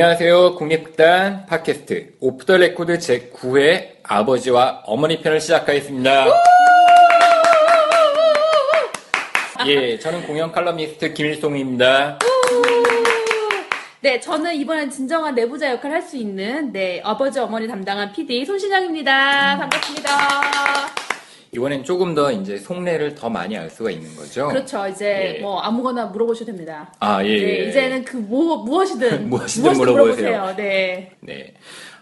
안녕하세요. 국립극단 팟캐스트 Off the Record 제9회 아버지와 어머니 편을 시작하겠습니다. 예, 저는 공연 칼럼니스트 김일송입니다. 네, 저는 이번엔 진정한 내부자 역할을 할수 있는 네 아버지 어머니 담당한 PD 손신영입니다. 반갑습니다. 이번엔 조금 더 이제 속내를 더 많이 알 수가 있는 거죠. 그렇죠. 이제 예. 뭐 아무거나 물어보셔도 됩니다. 아, 예. 네, 예. 이제는 그 뭐, 무엇이든 무엇이든 물어보세요. 물어보세요. 네. 네.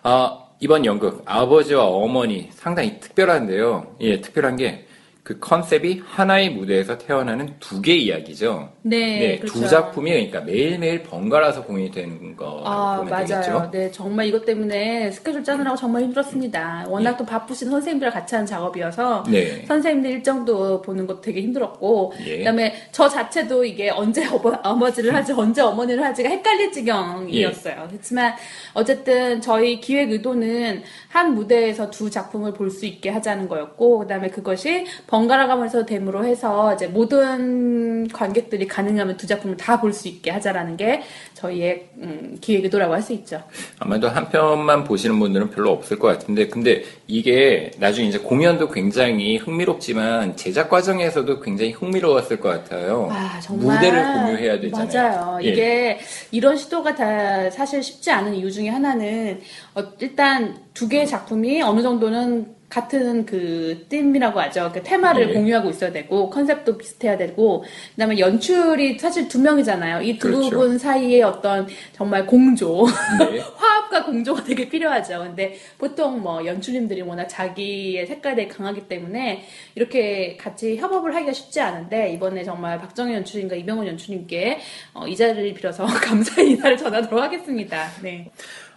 아, 이번 연극 아버지와 어머니 상당히 특별한데요. 예, 특별한 게 그 컨셉이 하나의 무대에서 태어나는 두 개의 이야기죠. 네, 두 그렇죠. 작품이 그러니까 매일매일 번갈아서 공연이 되는 거라고 아, 보면 맞아요. 되겠죠. 네, 정말 이것 때문에 스케줄 짜느라고 정말 힘들었습니다. 워낙 또 바쁘신 선생님들과 같이 하는 작업이어서 네. 선생님들 일정도 보는 것도 되게 힘들었고 예. 그다음에 저 자체도 이게 언제 어버, 어머니를 하지 언제 어머니를 하지가 헷갈릴 지경이었어요. 예. 그렇지만 어쨌든 저희 기획 의도는 한 무대에서 두 작품을 볼 수 있게 하자는 거였고 그다음에 그것이 번 갈아 가면서 됨으로 해서 이제 모든 관객들이 가능하면 두 작품을 다 볼 수 있게 하자라는 게 저희의 음, 기획 의도라고 할 수 있죠. 아마도 한 편만 보시는 분들은 별로 없을 것 같은데, 근데 이게 나중에 이제 공연도 굉장히 흥미롭지만 제작 과정에서도 굉장히 흥미로웠을 것 같아요. 아, 정말. 무대를 공유해야 되잖아요. 맞아요. 예. 이게 이런 시도가 다 사실 쉽지 않은 이유 중에 하나는 어, 일단 두 개의 작품이 어느 정도는 같은 그 띠이라고 하죠. 그 테마를 예. 공유하고 있어야 되고 컨셉도 비슷해야 되고 그다음에 연출이 사실 두 명이잖아요. 이두 그렇죠. 분 사이에 어떤 정말 공조 네. 화합과 공조가 되게 필요하죠. 근데 보통 뭐 연출님들이 워낙 자기의 색깔이 강하기 때문에 이렇게 같이 협업을 하기가 쉽지 않은데 이번에 정말 박정희 연출님과 이병헌 연출님께 어, 이 자리를 빌어서 감사의 인사를 전하도록 하겠습니다. 네.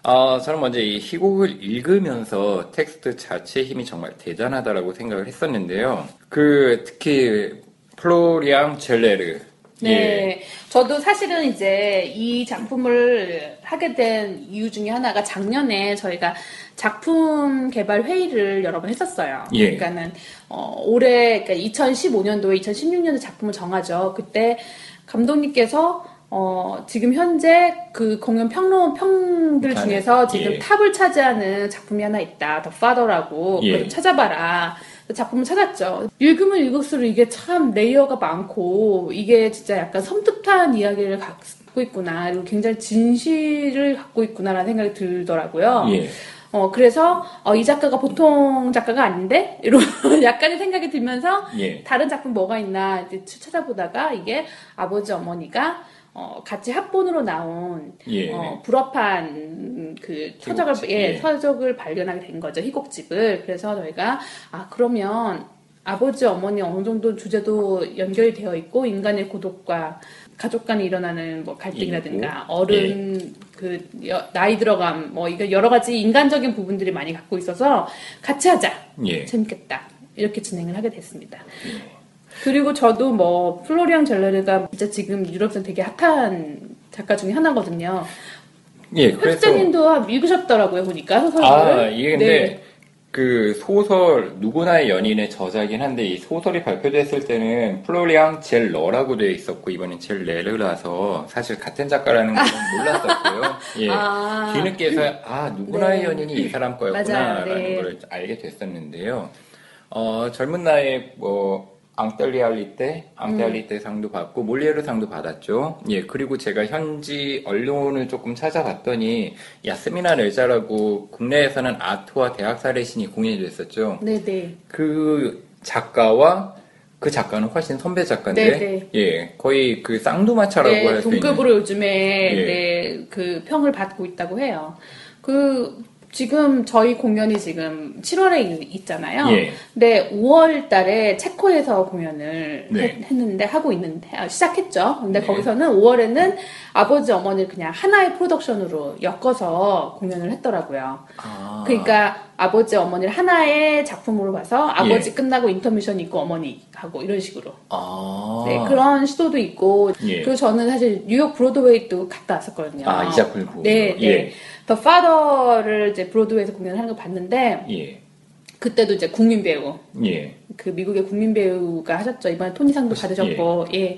아, 저는 먼저 이 희곡을 읽으면서 텍스트 자체의 힘이 정말 대단하다라고 생각을 했었는데요. 그, 특히, 플로리앙 젤레르. 네. 예. 저도 사실은 이제 이 작품을 하게 된 이유 중에 하나가 작년에 저희가 작품 개발 회의를 여러 번 했었어요. 예. 그러니까는 어, 올해 그러니까 2015년도에 2016년도 작품을 정하죠. 그때 감독님께서 어, 지금 현재 그 공연 평론 평들 아, 중에서 지금 예. 탑을 차지하는 작품이 하나 있다. 더 파더라고. 예. 찾아봐라. 그 작품을 찾았죠. 읽으면 읽을수록 이게 참 레이어가 많고 이게 진짜 약간 섬뜩한 이야기를 갖고 있구나. 그리고 굉장히 진실을 갖고 있구나라는 생각이 들더라고요. 예. 어, 그래서 어, 이 작가가 보통 작가가 아닌데? 이런 약간의 생각이 들면서 예. 다른 작품 뭐가 있나 이제 찾아보다가 이게 아버지 어머니가 어, 같이 합본으로 나온 예. 어, 불어판 그 서적을 예, 예. 서적을 발견하게 된 거죠 희곡집을 그래서 저희가 아 그러면 아버지 어머니 어느 정도 주제도 연결이 되어 있고 인간의 고독과 가족 간에 일어나는 뭐 갈등이라든가 있고, 어른 그 여- 나이 들어감 뭐 이거 여러 가지 인간적인 부분들이 많이 갖고 있어서 같이 하자 예. 재밌겠다 이렇게 진행을 하게 됐습니다. 그리고 저도 뭐 플로리앙 젤레르가 진짜 지금 유럽에서 되게 핫한 작가 중에 하나거든요. 예. 흑자님도 읽으셨더라고요 보니까 소설을. 아, 이게 근데 네. 그 소설 누구나의 연인의 저자긴 한데 이 소설이 발표됐을 때는 플로리앙 젤러라고 되어 있었고 이번엔 젤레르라서 사실 같은 작가라는 건 몰랐었고요. 예. 아. 뒤늦게서 아 누구나의 네. 연인이 이 사람 거였구나라는. 네. 걸 알게 됐었는데요. 어, 젊은 나이에 뭐 앙텔리알리 때 앙텔리알리 때 상도 받고 몰리에르 상도 받았죠. 예 그리고 제가 현지 언론을 조금 찾아봤더니 야스미나 레자라고 국내에서는 아트와 대학살의 신이 공연이 됐었죠. 네네. 그 작가와 그 작가는 훨씬 선배 작가인데 네, 예 거의 그 쌍두마차라고 네, 할수 있는 동급으로 요즘에 예. 네, 그 평을 받고 있다고 해요. 그 지금 저희 공연이 지금 7월에 있잖아요. 예. 근데 5월 달에 체코에서 공연을 네. 했, 는데 하고 있는데 아, 시작했죠. 근데 네. 거기서는 5월에는 아버지 어머니를 그냥 하나의 프로덕션으로 엮어서 공연을 했더라고요. 아, 그러니까 아버지 어머니를 하나의 작품으로 봐서 예. 아버지 끝나고 인터미션 있고 어머니 하고 이런 식으로. 아, 네, 그런 시도도 있고 예. 그리고 저는 사실 뉴욕 브로드웨이도 갔다 왔었거든요. 아, 이 작품을 보고. 네, 네. 예. 더 파더를 이제 브로드웨이에서 공연하는 걸 봤는데 예, 그때도 이제 국민 배우 예, 그 미국의 국민 배우가 하셨죠. 이번에 토니상도 받으셨고, 예.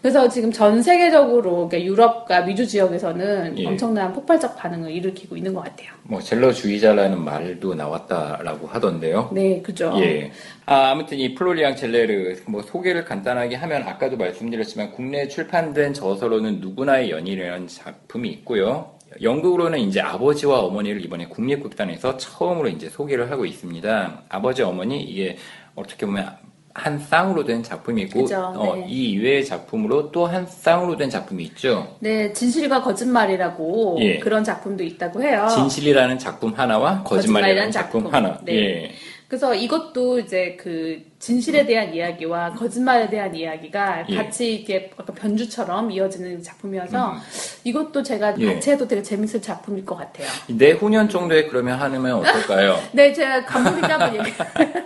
그래서 지금 전 세계적으로 그러니까 유럽과 미주 지역에서는 예. 엄청난 폭발적 반응을 일으키고 있는 것 같아요. 뭐 젤러주의자라는 말도 나왔다라고 하던데요. 네, 그죠. 예. 아, 아무튼 이 플로리앙 젤레르 뭐 소개를 간단하게 하면 아까도 말씀드렸지만 국내에 출판된 저서로는 누구나의 연인이라는 작품이 있고요. 영국으로는 이제 아버지와 어머니를 이번에 국립극단에서 처음으로 이제 소개를 하고 있습니다. 아버지 어머니 이게 어떻게 보면 한 쌍으로 된 작품이 있고 그죠, 어, 네. 이 이외의 작품으로 또 한 쌍으로 된 작품이 있죠. 네, 진실과 거짓말이라고 예. 그런 작품도 있다고 해요. 진실이라는 작품 하나와 거짓말이라는 거짓말이라는 작품, 작품. 하나. 네. 예. 그래서 이것도 이제 그 진실에 대한 이야기와 거짓말에 대한 이야기가 예. 같이 이렇게 약간 변주처럼 이어지는 작품이어서 음. 이것도 제가 예. 같이 해도 되게 재밌을 작품일 것 같아요. 내후년 정도에 그러면 하면 어떨까요? 네, 제가 감독님께 한번 얘기.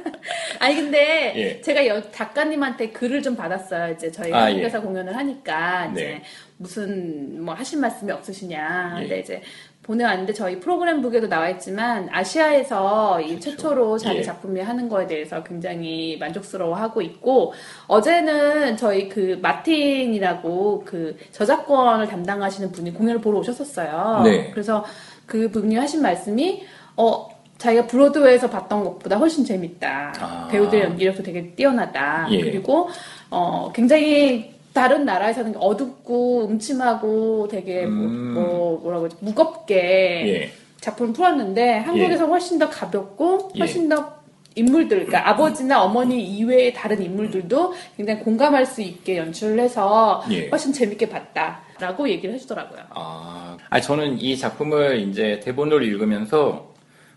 아니 근데 예. 제가 여, 작가님한테 글을 좀 받았어요. 이제 저희가 아, 한국에서 공연을 하니까 이제 네. 무슨 뭐 하실 말씀이 없으시냐. 예. 근데 이제 보내왔는데 저희 프로그램북에도 나와 있지만 아시아에서 이 최초로 자기 예. 작품이 하는 거에 대해서 굉장히 만족스러워하고 있고 어제는 저희 그 마틴이라고 그 저작권을 담당하시는 분이 공연을 보러 오셨었어요. 네. 그래서 그 분이 하신 말씀이 어 자기가 브로드웨이에서 봤던 것보다 훨씬 재밌다. 아. 배우들 연기력도 되게 뛰어나다. 예. 그리고 어 굉장히 다른 나라에서는 어둡고 음침하고 되게 뭐- 음. 뭐, 뭐 라고 하지 무겁게 예. 작품을 풀었는데 한국에서 훨씬 더 가볍고 훨씬 더 인물들, 그러니까 아버지나 어머니 이외의 다른 인물들도 굉장히 공감할 수 있게 연출을 해서 예. 훨씬 재밌게 봤다 라고 얘기를 해주더라고요. 아, 아니, 저는 이 작품을 이제 대본을 읽으면서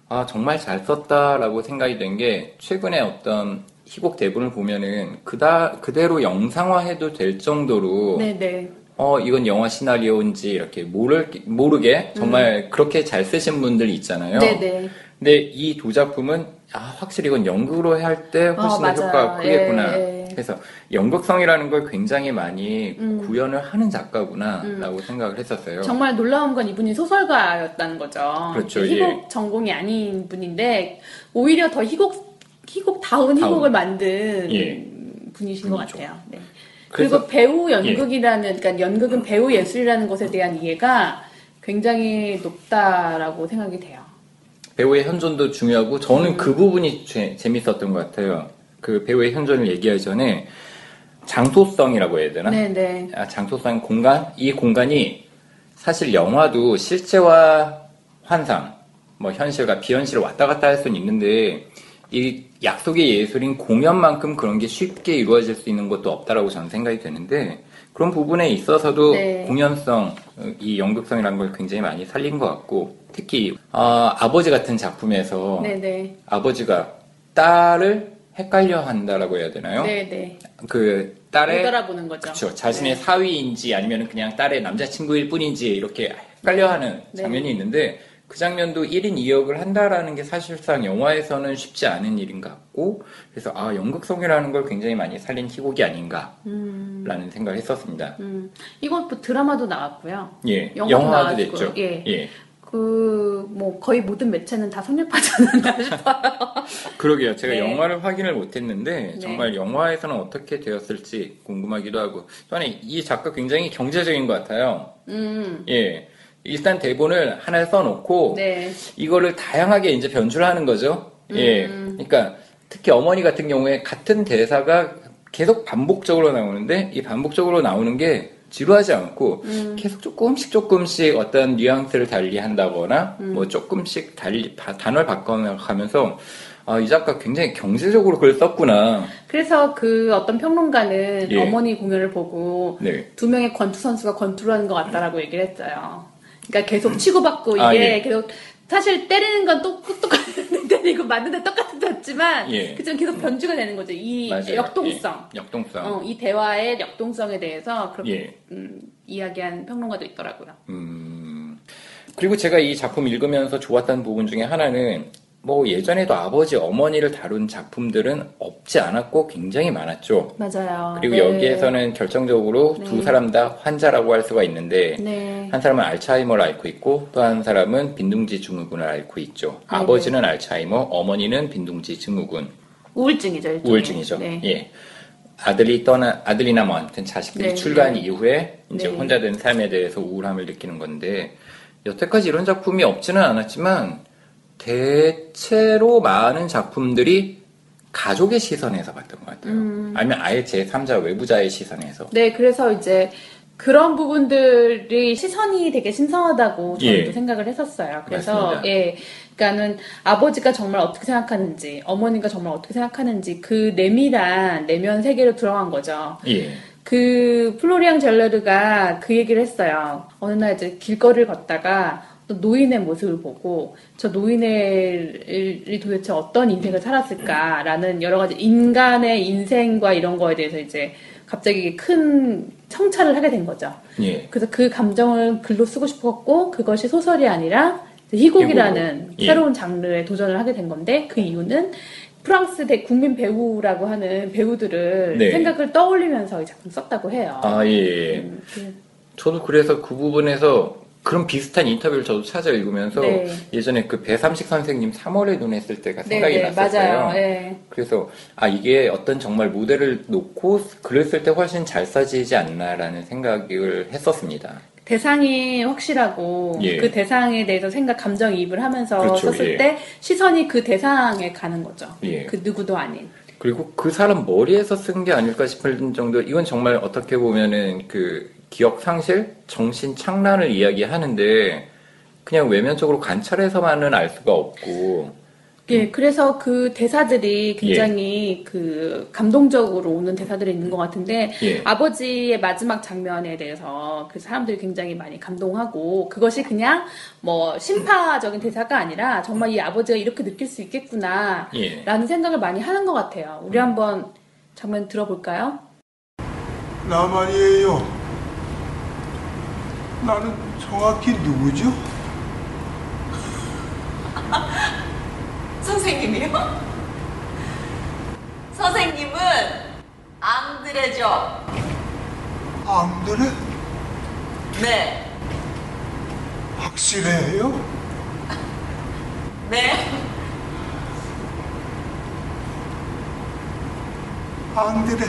아, 정말 잘 썼다라고 생각이 된 게 최근에 어떤 희곡 대본을 보면은 그다, 그대로 영상화해도 될 정도로 네네. 어, 이건 영화 시나리오인지 이렇게 모를, 모르게 정말 그렇게 잘 쓰신 분들이 있잖아요. 음. 네네. 근데 이 두 작품은 아, 확실히 이건 연극으로 할 때 훨씬 어, 더. 효과가 크겠구나. 예, 예. 그래서 연극성이라는 걸 굉장히 많이 음. 구현을 하는 작가구나라고 생각을 했었어요. 정말 놀라운 건 이분이 소설가였다는 거죠. 그렇죠, 희곡 예. 전공이 아닌 분인데 오히려 더 희곡 희곡다운 다운. 희곡을 만든 예. 분이신 것 분이죠. 같아요. 네. 예. 그리고 배우 연극이라는 그러니까 연극은 배우 예술이라는 것에 대한 이해가 굉장히 높다라고 생각이 돼요. 배우의 현존도 중요하고 저는 음. 그 부분이 제- 재밌었던 것 같아요. 그 배우의 현존을 얘기하기 전에 장소성이라고 해야 되나? 네네. 아, 장소성 공간 이 공간이 사실 영화도 실제와 환상, 뭐 현실과 비현실을 왔다 갔다 할 수는 있는데 이 약속의 예술인 공연만큼 그런 게 쉽게 이루어질 수 있는 것도 없다라고 저는 생각이 되는데 그런 부분에 있어서도 네. 공연성, 어, 이 연극성이라는 걸 굉장히 많이 살린 것 같고 특히 아, 아버지 같은 작품에서 네네. 아버지가 딸을 헷갈려 한다라고 해야 되나요? 네네. 그못 딸의 알아보는 거죠. 그렇죠. 자신의 네. 사위인지 아니면 그냥 딸의 남자친구일 뿐인지 이렇게 헷갈려하는 네. 장면이 있는데 그 장면도 1인 2역을 한다라는 게 사실상 영화에서는 쉽지 않은 일인 것 같고 그래서 아 연극성이라는 걸 굉장히 많이 살린 희곡이 아닌가라는 생각을 했었습니다. 음, 이건 또 드라마도 나왔고요. 예, 영화도 됐죠. 예. 예. 그, 뭐, 거의 모든 매체는 다 성립하지 않았나 싶어요. 그러게요. 제가 네. 영화를 확인을 못했는데 네. 정말 영화에서는 어떻게 되었을지 궁금하기도 하고 저는 이 작가 굉장히 경제적인 것 같아요. 음, 예. 일단 대본을 하나 써놓고 네. 이거를 다양하게 이제 변주를 하는 거죠. 예. 음. 그러니까 특히 어머니 같은 경우에 같은 대사가 계속 반복적으로 나오는데 이 반복적으로 나오는 게 지루하지 않고 음. 계속 조금씩 조금씩 어떤 뉘앙스를 달리 한다거나 음. 뭐 조금씩 달리 바- 단어를 바꿔가면서 아, 이 작가 굉장히 경제적으로 글을 썼구나. 그래서 그 어떤 평론가는 예. 어머니 공연을 보고 네. 두 명의 권투 선수가 권투를 하는 것 같다라고 얘기를 했어요. 그러니까 계속 치고받고 이게 아, 예. 계속 사실 때리는 건 똑, 똑같은 때리고 맞는데 똑같았지만 예. 그좀 계속 변주가 되는 거죠. 이 맞아요. 역동성. 예. 역동성. 어, 이 대화의 역동성에 대해서 그렇게 예. 음, 이야기한 평론가도 있더라고요. 음, 그리고 제가 이 작품 읽으면서 좋았던 부분 중에 하나는 뭐 예전에도 아버지, 어머니를 다룬 작품들은 없지 않았고 굉장히 많았죠. 맞아요. 그리고 네. 여기에서는 결정적으로 네. 두 사람 다 환자라고 할 수가 있는데 네. 한 사람은 알츠하이머를 앓고 있고 또 한 사람은 빈둥지 증후군을 앓고 있죠. 네, 아버지는 알츠하이머, 어머니는 빈둥지 증후군, 우울증이죠. 일종의. 우울증이죠. 네. 예. 아들이 떠나 아들이나 뭐 아무튼 자식들이 네, 출간 네. 이후에 이제 네. 혼자 된 삶에 대해서 우울함을 느끼는 건데 여태까지 이런 작품이 없지는 않았지만 대체로 많은 작품들이 가족의 시선에서 봤던 것 같아요. 음. 아니면 아예 제 3자 외부자의 시선에서. 네, 그래서 이제 그런 부분들이 시선이 되게 신선하다고 저도 예. 생각을 했었어요. 그래서 맞습니다. 예, 그러니까는 아버지가 정말 어떻게 생각하는지, 어머니가 정말 어떻게 생각하는지 그 내밀한 내면 세계로 들어간 거죠. 예. 그 플로리앙 젤러르가 그 얘기를 했어요. 어느 날 이제 길거리를 걷다가 또 노인의 모습을 보고 저 노인의 도대체 어떤 인생을 살았을까라는 여러 가지 인간의 인생과 이런 거에 대해서 이제 갑자기 큰 성찰을 하게 된 거죠. 예. 그래서 그 감정을 글로 쓰고 싶었고 그것이 소설이 아니라 희곡이라는. 예. 새로운 장르에 도전을 하게 된 건데 그 이유는 프랑스 대 국민 배우라고 하는 배우들을 네. 생각을 떠올리면서 이 작품 썼다고 해요. 아, 예, 예. 음, 그- 저도 그래서 그 부분에서 그런 비슷한 인터뷰를 저도 찾아 읽으면서 네. 예전에 그 배삼식 선생님 3월의 눈에 쓸 때가 네, 생각이 네, 났었어요. 맞아요. 예. 그래서 아 이게 어떤 정말 모델을 놓고 글을 쓸 때 훨씬 잘 써지지 않나라는 생각을 했었습니다. 대상이 확실하고 예. 그 대상에 대해서 생각, 감정 이입을 하면서 그렇죠, 썼을 예. 때 시선이 그 대상에 가는 거죠. 예. 그 누구도 아닌. 그리고 그 사람 머리에서 쓴 게 아닐까 싶을 정도 이건 정말 어떻게 보면은 그 기억 상실, 정신 착란을 이야기하는데 그냥 외면적으로 관찰해서만은 알 수가 없고 예, 그래서 그 대사들이 굉장히 그 감동적으로 오는 대사들이 있는 것 같은데 예. 아버지의 마지막 장면에 대해서 그 사람들이 굉장히 많이 감동하고 그것이 그냥 뭐 심파적인 대사가 아니라 정말 이 아버지가 이렇게 느낄 수 있겠구나 예. 라는 생각을 많이 하는 것 같아요. 우리 한번 장면 들어볼까요? 나 말이에요. 나는 정확히 누구죠? 선생님이요? 선생님은 앙드레죠. 앙드레? 네, 확실해요? 네. 앙드레.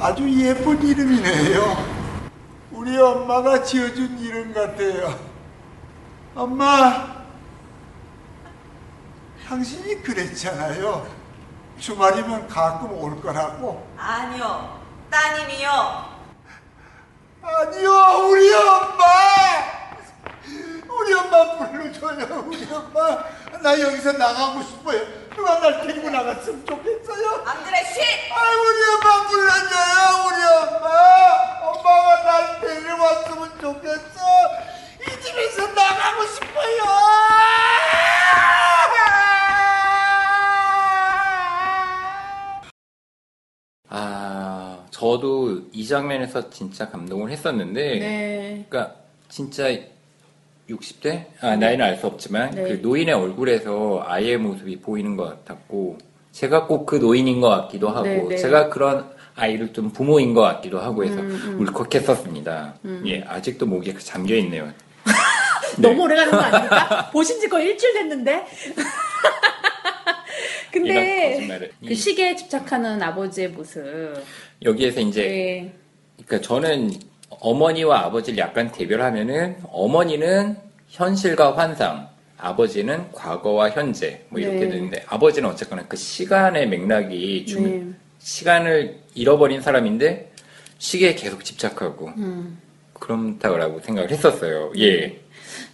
아주 예쁜 이름이네요. 우리 엄마가 지어준 이름 같아요. 엄마, 당신이 그랬잖아요. 주말이면 가끔 올 거라고. 아니요, 따님이요. 아니요, 우리 엄마! 우리 엄마 불러줘요, 우리 엄마. 나 여기서 나가고 싶어요. 누가 날 데리고 나갔으면 좋겠어요. 앙드레 쉿! 아, 우리 엄마 불러줘요, 우리 엄마. 엄마가 날 데려왔으면 좋겠어. 이 집에서 나가고 싶어요. 아 저도 이 장면에서 진짜 감동을 했었는데 네. 그러니까 진짜 60대? 아, 나이는 알 수 없지만 네. 그 노인의 얼굴에서 아이의 모습이 보이는 것 같았고 제가 꼭 그 노인인 것 같기도 하고 네, 네. 제가 그런 아이를 좀 부모인 것 같기도 하고 해서 음, 울컥했었습니다. 예, 아직도 목에 잠겨 있네요. 너무 오래 가는 거 아닙니까? 보신 지 거의 일주일 됐는데. 근데. 그 이- 시계에 집착하는 아버지의 모습. 여기에서 이제 네. 그러니까 저는 어머니와 아버지를 약간 대별하면은 어머니는 현실과 환상, 아버지는 과거와 현재 뭐 이렇게 네. 되는데 아버지는 어쨌거나 그 시간의 맥락이 중 네. 시간을 잃어버린 사람인데 시계에 계속 집착하고 음. 그렇다고 생각을 했었어요. 예.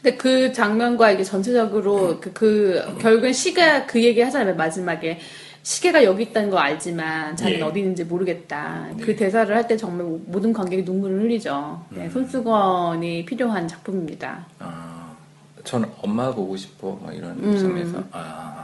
근데 그 장면과 이게 전체적으로 그, 그 결국엔 시가 그 얘기 하잖아요 마지막에 시계가 여기 있다는 거 알지만 자기는 예. 어디 있는지 모르겠다. 네. 그 대사를 할 때 정말 모든 관객이 눈물을 흘리죠. 네, 음. 손수건이 필요한 작품입니다. 아, 저는 엄마 보고 싶어 막 이런 음. 점에서 아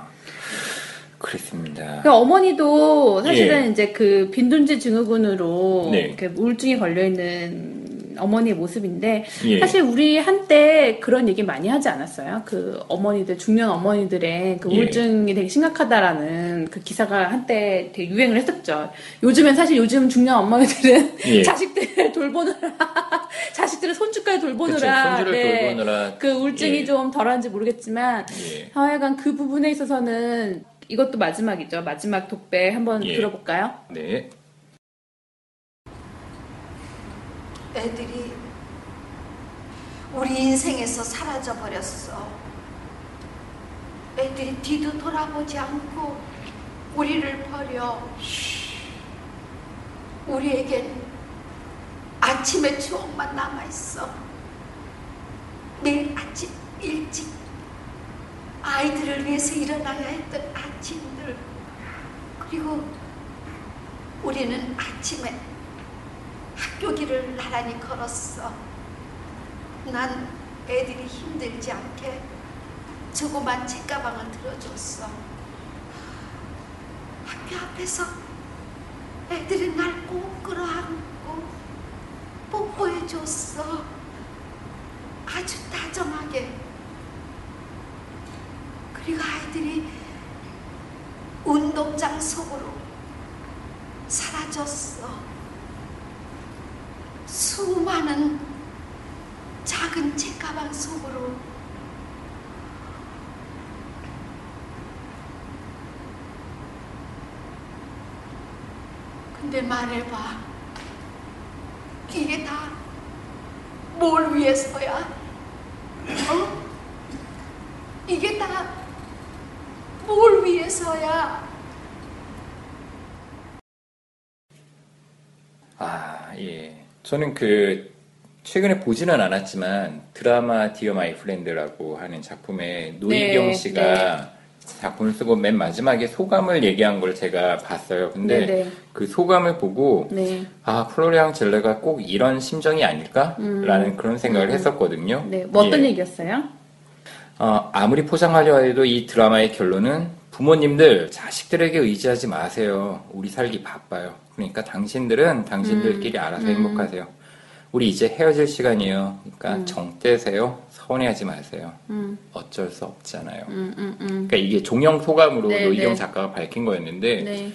그랬습니다. 그 어머니도 사실은 예. 이제 그 빈둔지 증후군으로 네. 이렇게 우울증이 걸려 있는 어머니의 모습인데 예. 사실 우리 한때 그런 얘기 많이 하지 않았어요? 그 어머니들 중년 어머니들의 그 예. 우울증이 되게 심각하다라는 그 기사가 한때 되게 유행을 했었죠. 요즘엔 사실 요즘 중년 어머니들은 예. 자식들을 돌보느라 자식들을 손주까지 그쵸, 돌보느라 손주를 네, 돌보느라 그 우울증이 예. 좀 덜한지 모르겠지만 예. 하여간 그 부분에 있어서는 이것도 마지막이죠. 마지막 독배 한번 예. 들어볼까요? 네. 애들이 우리 인생에서 사라져 버렸어. 애들이 뒤도 돌아보지 않고 우리를 버려. 우리에겐 아침의 추억만 남아 있어. 매일 아침 일찍 아이들을 위해서 일어나야 했던 아침들. 그리고 우리는 아침에 학교 길을 나란히 걸었어. 난 애들이 힘들지 않게 조그만 책가방을 들어줬어. 학교 앞에서 애들이 날 꼭 끌어안고 뽀뽀해줬어. 아주 다정하게. 그리고 아이들이 운동장 속으로 사라졌어. 수많은 작은 책가방 속으로 근데 말해봐 이게 다 뭘 위해서야? 어? 이게 다 뭘 위해서야? 아, 예. 저는 그, 최근에 보지는 않았지만, 드라마 Dear My Friend라고 하는 작품에 노희경 네, 씨가 작품을 쓰고 맨 마지막에 소감을 얘기한 걸 제가 봤어요. 근데 네, 네. 그 소감을 보고, 네. 아, 플로리앙 젤레가 꼭 이런 심정이 아닐까라는 그런 생각을 했었거든요. 네. 뭐 어떤 예. 얘기였어요? 어, 아무리 포장하려 해도 이 드라마의 결론은 부모님들 자식들에게 의지하지 마세요. 우리 살기 바빠요. 그러니까 당신들은 당신들끼리 알아서 행복하세요. 우리 이제 헤어질 시간이에요. 그러니까 정 떼세요. 서운해하지 마세요. 음, 어쩔 수 없잖아요. 음, 음, 음. 그러니까 이게 종영 소감으로 네, 노희경 네. 작가가 밝힌 거였는데 네.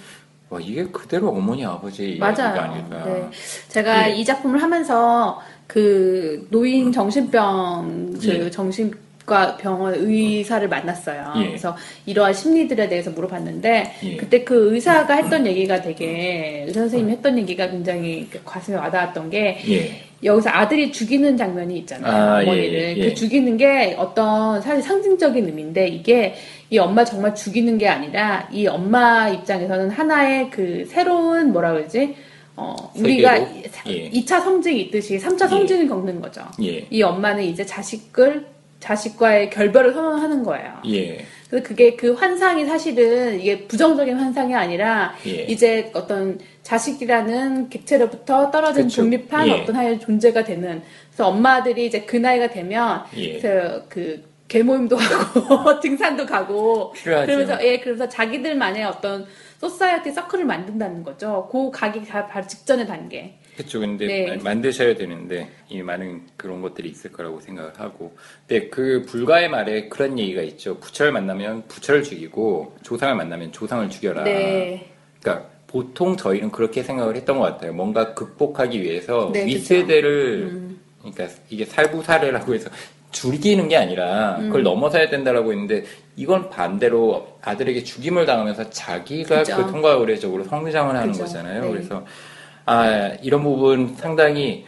와 이게 그대로 어머니 아버지 이야기가. 아닐까. 네. 제가 예. 이 작품을 하면서 그 노인 정신병 그 예. 정신 과 병원 의사를 만났어요. 예. 그래서 이러한 심리들에 대해서 물어봤는데 예. 그때 그 의사가 했던 얘기가 되게 의사 선생님이 했던 얘기가 굉장히 가슴에 와닿았던 게 예. 여기서 아들이 죽이는 장면이 있잖아요. 아, 어머니를. 예, 예. 그 죽이는 게 어떤 사실 상징적인 의미인데 이게 이 엄마 정말 죽이는 게 아니라 이 엄마 입장에서는 하나의 그 새로운 뭐라 그러지? 어, 우리가? 예. 2차 성징이 있듯이 3차 예. 성징을 겪는 거죠. 예. 이 엄마는 이제 자식을 자식과의 결별을 선언하는 거예요. 예. 그래서 그게 그 환상이 사실은 이게 부정적인 환상이 아니라 예. 이제 어떤 자식이라는 객체로부터 떨어진 그쵸. 독립한 예. 어떤 하나의 존재가 되는 그래서 엄마들이 이제 그 나이가 되면 예. 그래서 그 개모임도 하고 등산도 가고 필요하죠. 그러면서 예 그러면서 자기들만의 어떤 소사이어티 서클을 만든다는 거죠. 그 가기 가- 바로 직전의 단계. 그쵸. 근데 네. 마- 만드셔야 되는데, 이 많은 그런 것들이 있을 거라고 생각을 하고. 근데 그 불가의 말에 그런 얘기가 있죠. 부처를 만나면 부처를 죽이고, 조상을 만나면 조상을 죽여라. 네. 그러니까 보통 저희는 그렇게 생각을 했던 것 같아요. 뭔가 극복하기 위해서 네, 윗세대를, 그러니까 이게 살부사례라고 해서 죽이는 게 아니라 음. 그걸 넘어서야 된다라고 했는데 이건 반대로 아들에게 죽임을 당하면서 자기가 그죠. 그 통과 의례적으로 성장을 하는 그죠. 거잖아요. 네. 그래서 아 이런 부분 상당히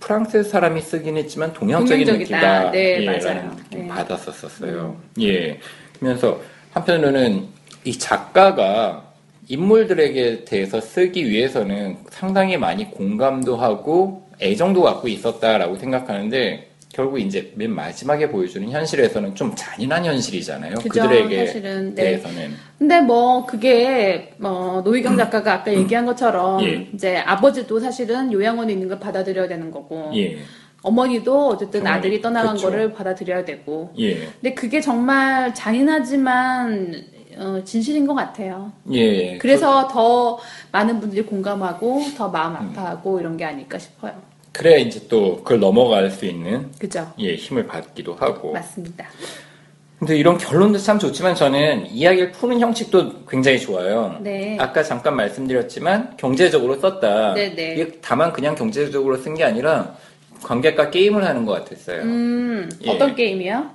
프랑스 사람이 쓰긴 했지만 동양적인. 느낌이다. 네, 예, 맞아요. 네. 받았었었어요. 예. 그러면서 한편으로는 이 작가가 인물들에게 대해서 쓰기 위해서는 상당히 많이 공감도 하고 애정도 갖고 있었다라고 생각하는데 결국 이제 맨 마지막에 보여주는 현실에서는 좀 잔인한 현실이잖아요. 그죠, 그들에게 사실은, 네. 대해서는. 근데 뭐 그게 뭐 노희경 작가가 아까 얘기한 것처럼 예. 이제 아버지도 사실은 요양원에 있는 걸 받아들여야 되는 거고 예. 어머니도 어쨌든 어머니, 아들이 떠나간 그렇죠. 거를 받아들여야 되고 예. 근데 그게 정말 잔인하지만 어, 진실인 것 같아요. 예. 그래서 더 많은 분들이 공감하고 더 마음 음. 아파하고 이런 게 아닐까 싶어요. 그, 래야 이제 또 그걸 넘어갈 수 있는 그죠? 예, 힘을 받기도 하고. 맞습니다. 근데 이런 결론도 참 좋지만 저는 이야기를 푸는 형식도 굉장히 좋아요. 네. 아까 잠깐 말씀드렸지만 경제적으로 썼다. 네네. 이게 다만 그냥 경제적으로 쓴 게 아니라 관객과 게임을 하는 것 같았어요. 음, 예. 어떤 게임이요?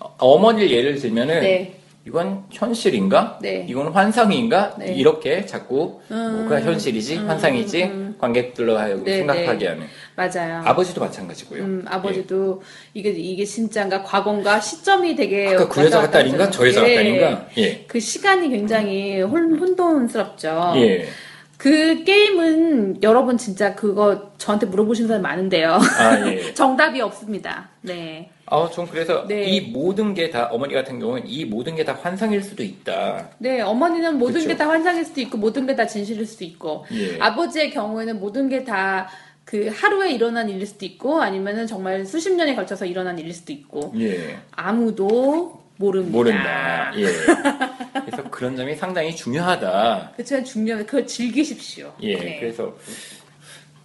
어, 어머니를 예를 들면은 네. 이건 현실인가? 네. 이건 환상인가? 네. 이렇게 자꾸 뭐가 현실이지, 환상이지, 관객들로 하여금 네, 생각하게 네. 하는. 맞아요. 아버지도 마찬가지고요. 음, 아버지도 이게 이게 진짜인가 과거인가 시점이 되게 예. 아까 그 여자가 딸인가? 저 여자가 예. 딸인가? 예. 그 시간이 굉장히 혼, 혼돈스럽죠. 예. 그 게임은 여러분 진짜 그거 저한테 물어보시는 사람 많은데요. 아, 예. 정답이 없습니다. 네. 아, 전 그래서 네. 이 모든 게 다, 어머니 같은 경우는 이 모든 게 다 환상일 수도 있다. 네, 어머니는 모든. 게 다 환상일 수도 있고 모든 게 다 진실일 수도 있고 예. 아버지의 경우에는 모든 게 다 그 하루에 일어난 일일 수도 있고 아니면은 정말 수십 년에 걸쳐서 일어난 일일 수도 있고 예. 아무도 모릅니다. 모른다. 예. 그래서 그런 점이 상당히 중요하다. 그렇지만 중요한 그걸 즐기십시오. 예. 네. 그래서,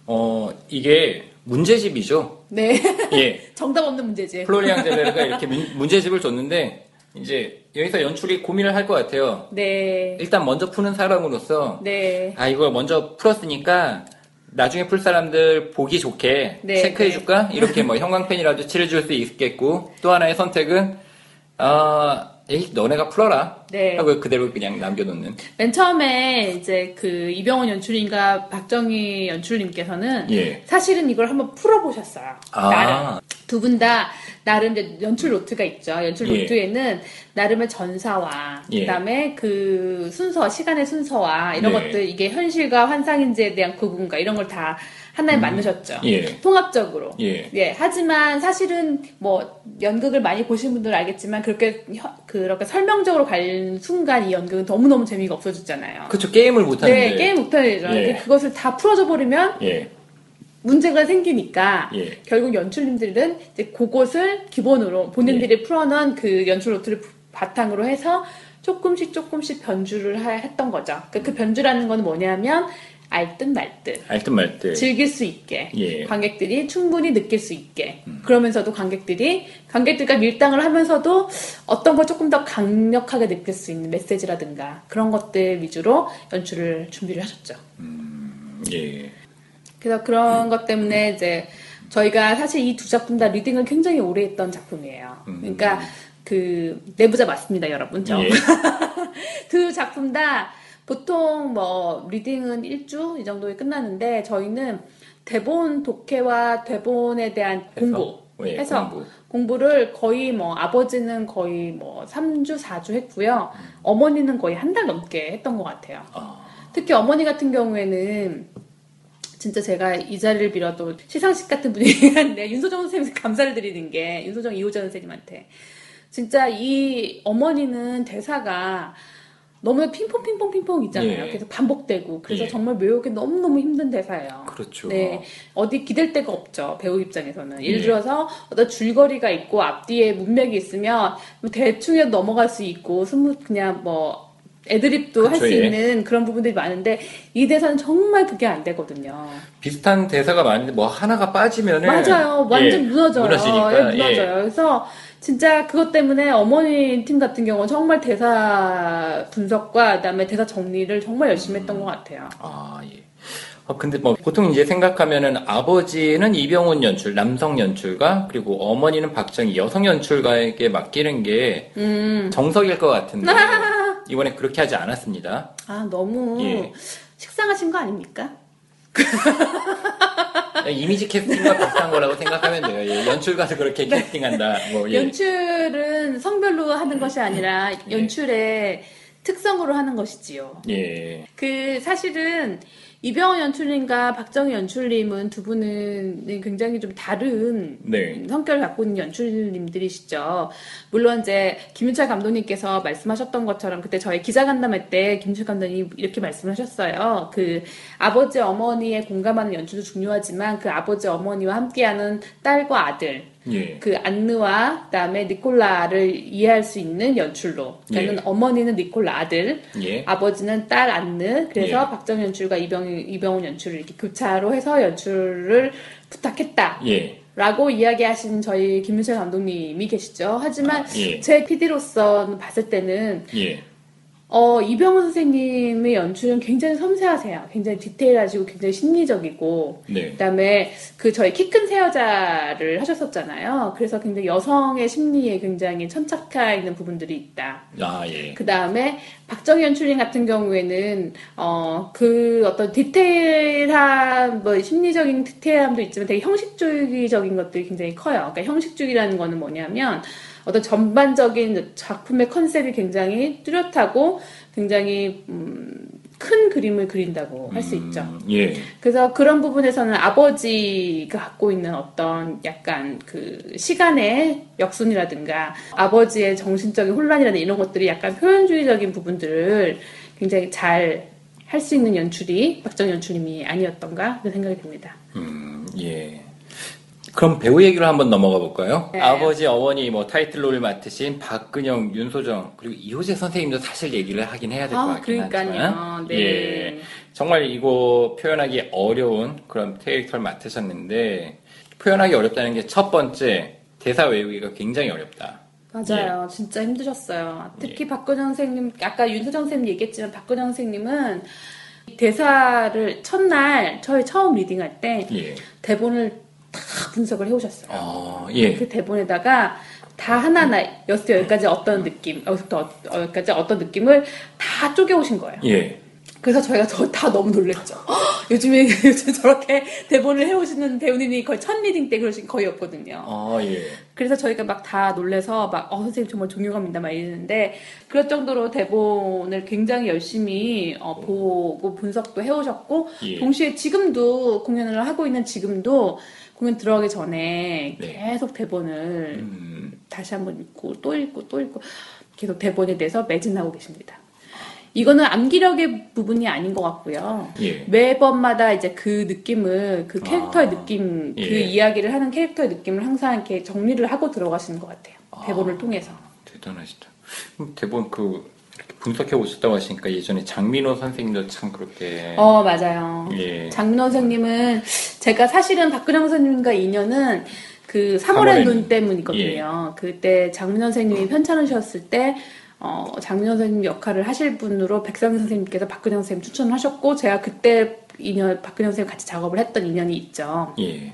어, 이게 문제집이죠. 네. 예. 정답 없는 문제지. 플로리앙 제베르가 이렇게 문- 문제집을 줬는데, 이제 여기서 연출이 고민을 할 것 같아요. 네. 일단 먼저 푸는 사람으로서, 네. 아, 이걸 먼저 풀었으니까, 나중에 풀 사람들 보기 좋게 네, 체크해 줄까? 이렇게 뭐 형광펜이라도 칠해줄 수 있겠고, 또 하나의 선택은, 아, 에이, 너네가 풀어라. 네. 하고 그대로 그냥 남겨놓는. 맨 처음에 이제 그 이병훈 연출님과 박정희 연출님께서는 예. 사실은 이걸 한번 풀어보셨어요. 아. 나름. 두 분 다 나름 이제 연출 노트가 있죠. 연출 예. 노트에는 나름의 전사와 예. 그다음에 그 순서, 시간의 순서와 이런 네. 것들 이게 현실과 환상인지에 대한 구분과 이런 걸다 하나에 만드셨죠. 예. 통합적으로. 예. 하지만 사실은 뭐 연극을 많이 보신 분들은 알겠지만 그렇게 혀- 그렇게 설명적으로 갈 순간 이 연극은 너무 너무 재미가 없어졌잖아요. 그쵸, 게임을 못 하는데. 네, 게임 못하죠. 예. 그것을 다 풀어져 버리면 예. 문제가 생기니까 예. 결국 연출님들은 이제 그것을 기본으로 본인들이 예. 풀어놓은 그 연출 노트를 바탕으로 해서 조금씩 조금씩 변주를 하- 했던 거죠. 그, 그 변주라는 건 뭐냐면 알듯 말듯 알듯 말듯. 즐길 수 있게 예. 음. 관객들이 충분히 느낄 수 있게 그러면서도 관객들이 관객들과 밀당을 하면서도 어떤 걸 조금 더 강력하게 느낄 수 있는 메시지라든가 그런 것들 위주로 연출을 준비를 하셨죠. 예. 그래서 그런 것 때문에 이제 저희가 사실 이 두 작품 다 리딩을 굉장히 오래 했던 작품이에요. 그러니까 그 내부자 맞습니다, 여러분. 저. 예. 두 작품 다 보통 뭐 reading은 일주 이 정도에 끝나는데 저희는 대본 독해와 대본에 대한 공부 예, 해서 공부. 공부 를 거의 뭐 아버지는 거의 뭐 3주, 4주 했고요. 어머니는 거의 한 달 넘게 했던 것 같아요. 아, 특히 어머니 같은 경우에는 진짜 제가 이 자리를 빌어도 시상식 같은 분위기인데 윤소정 선생님께 감사를 드리는 게 윤소정 이호정 선생님한테 진짜 이 어머니는 대사가 너무 핑퐁 핑퐁 핑퐁 있잖아요. 예. 계속 반복되고 그래서 예. 정말 외우기 너무 너무 힘든 대사예요. 그렇죠. 네, 어디 기댈 데가 없죠 배우 입장에서는. 예를 예. 들어서 어떤 줄거리가 있고 앞뒤에 문맥이 있으면 뭐 대충 넘어갈 수 있고 스무 그냥 뭐 애드립도 할 그쵸, 수 예. 있는 그런 부분들이 많은데 이 대사는 정말 그게 안 되거든요. 비슷한 대사가 많은데 뭐 하나가 빠지면은 맞아요, 완전 예, 무너져요. 무너지니까 예, 무너져요. 그래서 진짜 그것 때문에 어머니 팀 같은 경우는 정말 대사 분석과 그다음에 대사 정리를 정말 열심히 했던 것 같아요. 아, 예. 어, 근데 뭐 보통 이제 생각하면은 아버지는 이병훈 연출, 남성 연출가, 그리고 어머니는 박정희 여성 연출가에게 맡기는 게 음. 정석일 것 같은데 이번에 그렇게 하지 않았습니다. 아 너무 예. 식상하신 거 아닙니까? 그냥 이미지 캐스팅과 비슷한 거라고 생각하면 돼요. 예, 연출가도 그렇게 캐스팅한다. 뭐, 예. 연출은 성별로 하는 것이 아니라 연출의 특성으로 하는 것이지요. 예. 그 사실은 이병헌 연출님과 박정희 연출님은 두 분은 굉장히 좀 다른 네. 성격을 갖고 있는 연출님들이시죠. 물론 이제 김윤철 감독님께서 말씀하셨던 것처럼 그때 저희 기자간담회 때 김윤철 감독님이 이렇게 말씀하셨어요. 그 아버지 어머니에 공감하는 연출도 중요하지만 그 아버지 어머니와 함께하는 딸과 아들 예. 그 안느와 그다음에 니콜라를 이해할 수 있는 연출로. 그러니까 예. 어머니는 니콜라 아들, 예. 아버지는 딸 안느. 그래서 예. 박정 연출과 이병 이병훈 연출을 이렇게 교차로 해서 연출을 부탁했다. 예. 라고 이야기하신 저희 김윤철 감독님이 계시죠. 하지만 아, 예. 제 PD로서 봤을 때는 예. 어, 이병헌 선생님의 연출은 굉장히 섬세하세요. 굉장히 디테일하시고 굉장히 심리적이고 네. 그다음에 그 저희 키큰새 여자를 하셨었잖아요. 그래서 굉장히 여성의 심리에 굉장히 천착해 있는 부분들이 있다. 아, 예. 그 다음에 박정희 연출님 같은 경우에는 어 그 어떤 디테일한 뭐 심리적인 디테일함도 있지만 되게 형식주의적인 것들이 굉장히 커요. 그러니까 형식주의라는 거는 뭐냐면 어떤 전반적인 작품의 컨셉이 굉장히 뚜렷하고 굉장히 음, 큰 그림을 그린다고 할수 있죠. 음, 예. 그래서 그런 부분에서는 아버지가 갖고 있는 어떤 약간 그 시간의 역순이라든가 아버지의 정신적인 혼란이라든가 이런 것들이 약간 표현주의적인 부분들을 굉장히 잘 할 수 있는 연출이 박정희 연출님이 아니었던가 그런 생각이 듭니다. 음, 예. 그럼 배우 얘기로 한번 넘어가 볼까요? 네. 아버지, 어머니, 뭐 타이틀롤을 맡으신 박근영, 윤소정 그리고 이호재 선생님도 사실 얘기를 하긴 해야 될것 아, 같긴 그러니까요. 하지만, 네. 예, 정말 이거 표현하기 어려운 그런 캐릭터를 맡으셨는데 표현하기 어렵다는 게 첫 번째 대사 외우기가 굉장히 어렵다. 맞아요. 진짜 힘드셨어요. 특히 박근영 선생님, 아까 윤소정 선생님 얘기했지만 박근영 선생님은 대사를 첫날 저희 처음 리딩할 때 예. 대본을 다 분석을 해오셨어요. 어, 예. 그 대본에다가 다 하나하나 여섯 여기까지 어떤 느낌, 여기부터 어- 여기까지 어떤 느낌을 다 쪼개오신 거예요. 예. 그래서 저희가 저, 다 너무 놀랬죠. 헉, 요즘에 요즘 저렇게 대본을 해오시는 배우님이 거의 첫 reading 때 그러신 거의 없거든요. 어, 예. 그래서 저희가 막 다 놀래서 막, 어, 선생님 정말 존경합니다. 막 이랬는데, 그럴 정도로 대본을 굉장히 열심히 어, 보고 분석도 해오셨고, 예. 동시에 지금도 공연을 하고 있는 지금도 공연 들어가기 전에 네. 계속 대본을 음, 다시 한번 읽고 또 읽고 또 읽고 계속 대본에 대해서 매진하고 계십니다. 이거는 암기력의 부분이 아닌 것 같고요. 예. 매번마다 이제 그 느낌을 그 캐릭터의 아, 느낌 그 예. 이야기를 하는 캐릭터의 느낌을 항상 이렇게 정리를 하고 들어가시는 것 같아요. 아. 대본을 통해서. 대단하시다. 대본 그 분석해 오셨다고 하시니까 예전에 장민호 선생님도 참 그렇게 어 맞아요. 예. 장민호 선생님은 제가 사실은 박근영 선생님과 인연은 그 3월의 삼월의 눈 눈. 예. 때문이거든요. 그때 장민호 선생님이 편찬하셨을 때 어, 장민호 선생님 역할을 하실 분으로 백상희 선생님께서 박근영 선생님 추천을 하셨고 제가 그때 인연 박근영 선생님 같이 작업을 했던 인연이 있죠. 예.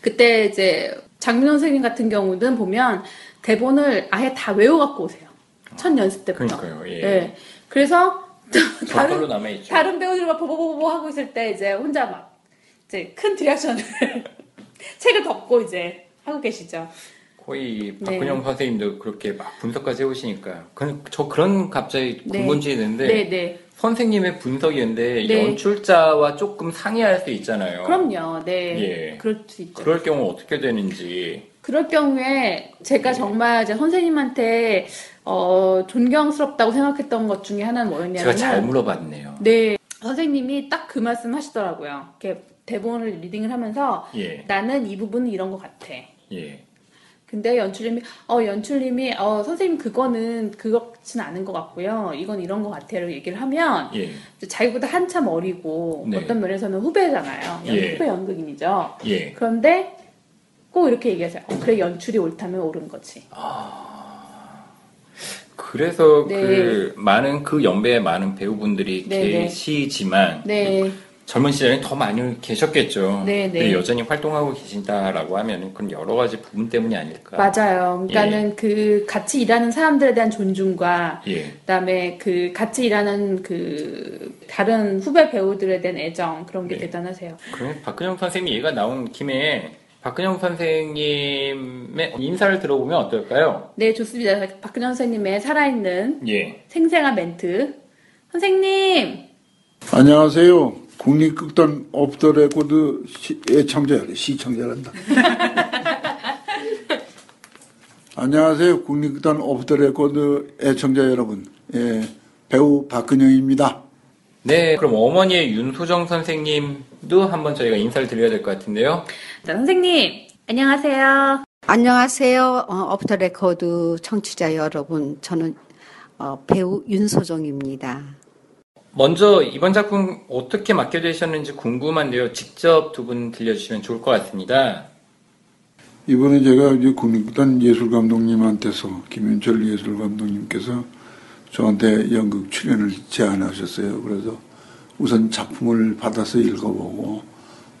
그때 이제 장민호 선생님 같은 경우는 보면 대본을 아예 다 외워 갖고 오세요. 첫 연습 때부터. 그러니까요. 예. 네. 그래서 다른. 다른 배우들과 보보보보 하고 있을 때 이제 혼자 막 이제 큰 디렉션을 책을 덮고 이제 하고 계시죠. 거의 네. 박근영 선생님도 그렇게 막 분석까지 해오시니까 그, 저 그런 갑자기 네. 궁금증이 있는데 네, 네. 선생님의 분석이었는데 네. 연출자와 조금 상의할 수 있잖아요. 그럼요. 네. 예. 그럴 수 있죠. 그럴 경우 어떻게 되는지 그럴 경우에 제가 정말 이제 선생님한테 어, 존경스럽다고 생각했던 것 중에 하나는 뭐였냐면 제가 잘 물어봤네요. 네. 선생님이 딱 그 말씀 하시더라고요. 이렇게 대본을 리딩을 하면서 예. 나는 이 부분은 이런 것 같아. 예. 근데 연출님이 어 연출님이 어 선생님 그거는 그렇진 않은 것 같고요. 이건 이런 것 같아요. 얘기를 하면 예. 자기보다 한참 어리고 네. 어떤 면에서는 후배잖아요. 연- 예. 후배 연극인이죠. 예. 그런데 꼭 이렇게 얘기하세요. 어, 그래 연출이 옳다면 옳은 거지. 그래서 네. 그 많은 그 연배의 많은 배우분들이 네, 네. 계시지만 네, 젊은 시절에 더 많이 계셨겠죠. 네, 네. 여전히 활동하고 계신다라고 하면 그건 여러 가지 부분 때문이 아닐까. 맞아요. 그러니까는 그 같이 일하는 사람들에 대한 존중과 예. 그다음에 그 같이 일하는 그 다른 후배 배우들에 대한 애정 그런 게 네. 대단하세요. 그러면 박근형 선생님 얘기가 나온 김에 박근형 선생님의 인사를 들어보면 어떨까요? 네, 좋습니다. 박근형 선생님의 살아있는 예. 생생한 멘트. 선생님, 안녕하세요. 국립극단 Off the Record 시- 애청자, 시청자란다. 안녕하세요. 국립극단 Off the Record 애청자 여러분. 예, 배우 박근형입니다. 네, 그럼 어머니의 윤소정 선생님 도 한번 저희가 인사를 드려야 될 것 같은데요. 자, 선생님, 안녕하세요. 안녕하세요. 어, Off the Record 청취자 여러분. 저는 어, 배우 윤소정입니다. 먼저 이번 작품 어떻게 맡게 되셨는지 궁금한데요. 직접 두 분 들려주시면 좋을 것 같습니다. 이번에 제가 이제 국립극단 예술감독님한테서 김윤철 예술감독님께서 저한테 연극 출연을 제안하셨어요. 그래서 우선 작품을 받아서 읽어보고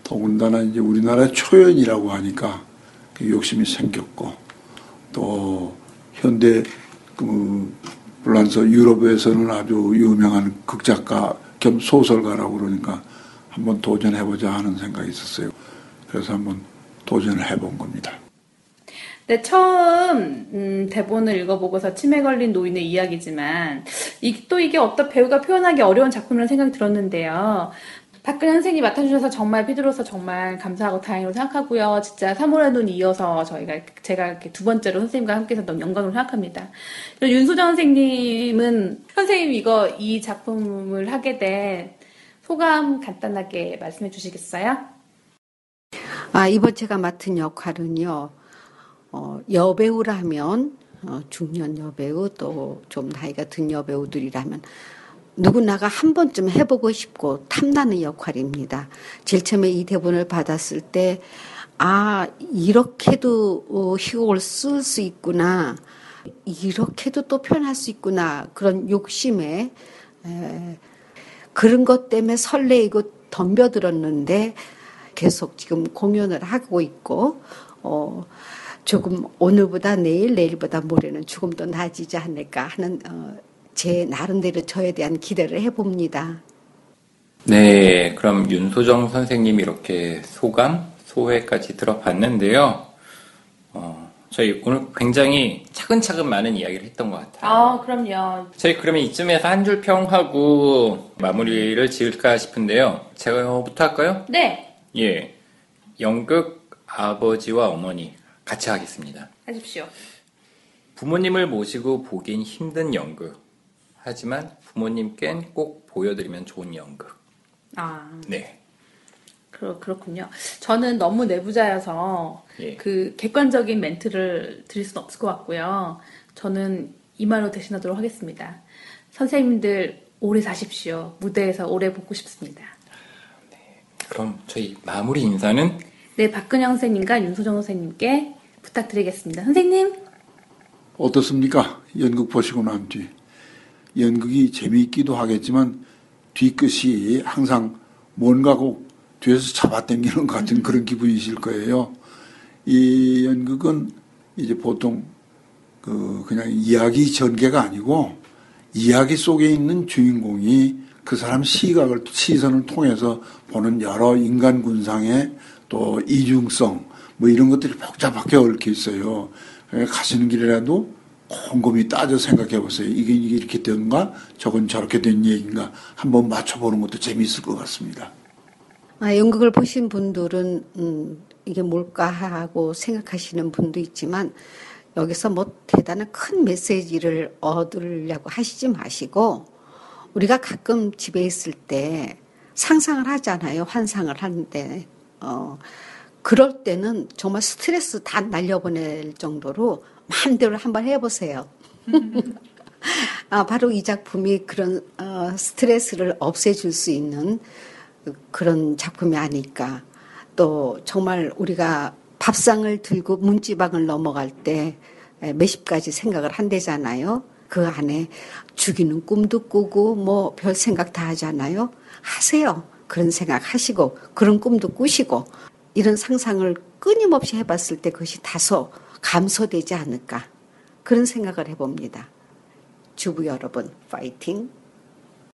더군다나 이제 우리나라 초연이라고 하니까 그 욕심이 생겼고 또 현대 그 불란서 유럽에서는 아주 유명한 극작가 겸 소설가라고 그러니까 한번 도전해보자 하는 생각이 있었어요. 그래서 한번 도전을 해본 겁니다. 네, 처음 음, 대본을 읽어보고서 치매 걸린 노인의 이야기지만 이, 또 이게 어떤 배우가 표현하기 어려운 작품이라는 생각이 들었는데요. 박근혜 선생님이 맡아주셔서 정말 피드로서 정말 감사하고 다행으로 생각하고요. 진짜 3월의 눈 이어서 저희가 제가 이렇게 두 번째로 선생님과 함께해서 너무 영광으로 생각합니다. 윤소정 선생님은 선생님 이거 이 작품을 하게 된 소감 간단하게 말씀해 주시겠어요? 아, 이번 제가 맡은 역할은요, 어, 여배우라면, 어, 중년 여배우, 또 좀 나이가 든 여배우들이라면, 누구나가 한 번쯤 해보고 싶고 탐나는 역할입니다. 제일 처음에 이 대본을 받았을 때, 아, 이렇게도 어, 희곡을 쓸 수 있구나. 이렇게도 또 표현할 수 있구나. 그런 욕심에, 에, 그런 것 때문에 설레이고 덤벼들었는데 계속 지금 공연을 하고 있고 어 조금 오늘보다 내일 내일보다 모레는 조금 더 나아지지 않을까 하는 어, 제 나름대로 저에 대한 기대를 해봅니다. 네, 그럼 윤소정 선생님 이렇게 소감, 소회까지 들어봤는데요. 어, 저희 오늘 굉장히 차근차근 많은 이야기를 했던 것 같아요. 아, 그럼요. 저희 그러면 이쯤에서 한 줄 평하고 마무리를 지을까 싶은데요. 제가부터 할까요? 네, 예. 연극 아버지와 어머니 같이 하겠습니다. 하십시오. 부모님을 모시고 보긴 힘든 연극. 하지만 부모님께는 꼭 보여드리면 좋은 연극. 아, 네. 그렇, 그렇군요. 저는 너무 내부자여서 예. 그 객관적인 멘트를 드릴 수는 없을 것 같고요. 저는 이 말로 대신하도록 하겠습니다. 선생님들 오래 사십시오. 무대에서 오래 보고 싶습니다. 그럼 저희 마무리 인사는 네, 박근영 선생님과 윤소정 선생님께 부탁드리겠습니다. 선생님, 어떻습니까? 연극 보시고 난 뒤. 연극이 재미있기도 하겠지만 뒤끝이 항상 뭔가 꼭 뒤에서 잡아당기는 것 같은 그런 기분이실 거예요. 이 연극은 이제 보통 그 그냥 이야기 전개가 아니고 이야기 속에 있는 주인공이 그 사람 시각을 시선을 통해서 보는 여러 인간 군상의 또 이중성 뭐 이런 것들이 복잡하게 얽혀 있어요. 그러니까 가시는 길이라도 곰곰이 따져 생각해 보세요. 이게 이렇게 된가? 저건 저렇게 된 얘기인가? 한번 맞춰보는 것도 재미있을 것 같습니다. 아, 연극을 보신 분들은 음, 이게 뭘까 하고 생각하시는 분도 있지만 여기서 뭐 대단한 큰 메시지를 얻으려고 하시지 마시고 우리가 가끔 집에 있을 때 상상을 하잖아요. 환상을 하는데 어 그럴 때는 정말 스트레스 다 날려보낼 정도로 마음대로 한번 해보세요. 아, 바로 이 작품이 그런 어, 스트레스를 없애줄 수 있는 그런 작품이 아닐까. 또 정말 우리가 밥상을 들고 문지방을 넘어갈 때 몇십 가지 생각을 한대잖아요. 그 안에 죽이는 꿈도 꾸고 뭐 별 생각 다 하잖아요. 하세요. 그런 생각 하시고 그런 꿈도 꾸시고 이런 상상을 끊임없이 해봤을 때 그것이 다소 감소되지 않을까. 그런 생각을 해봅니다. 주부 여러분, 파이팅!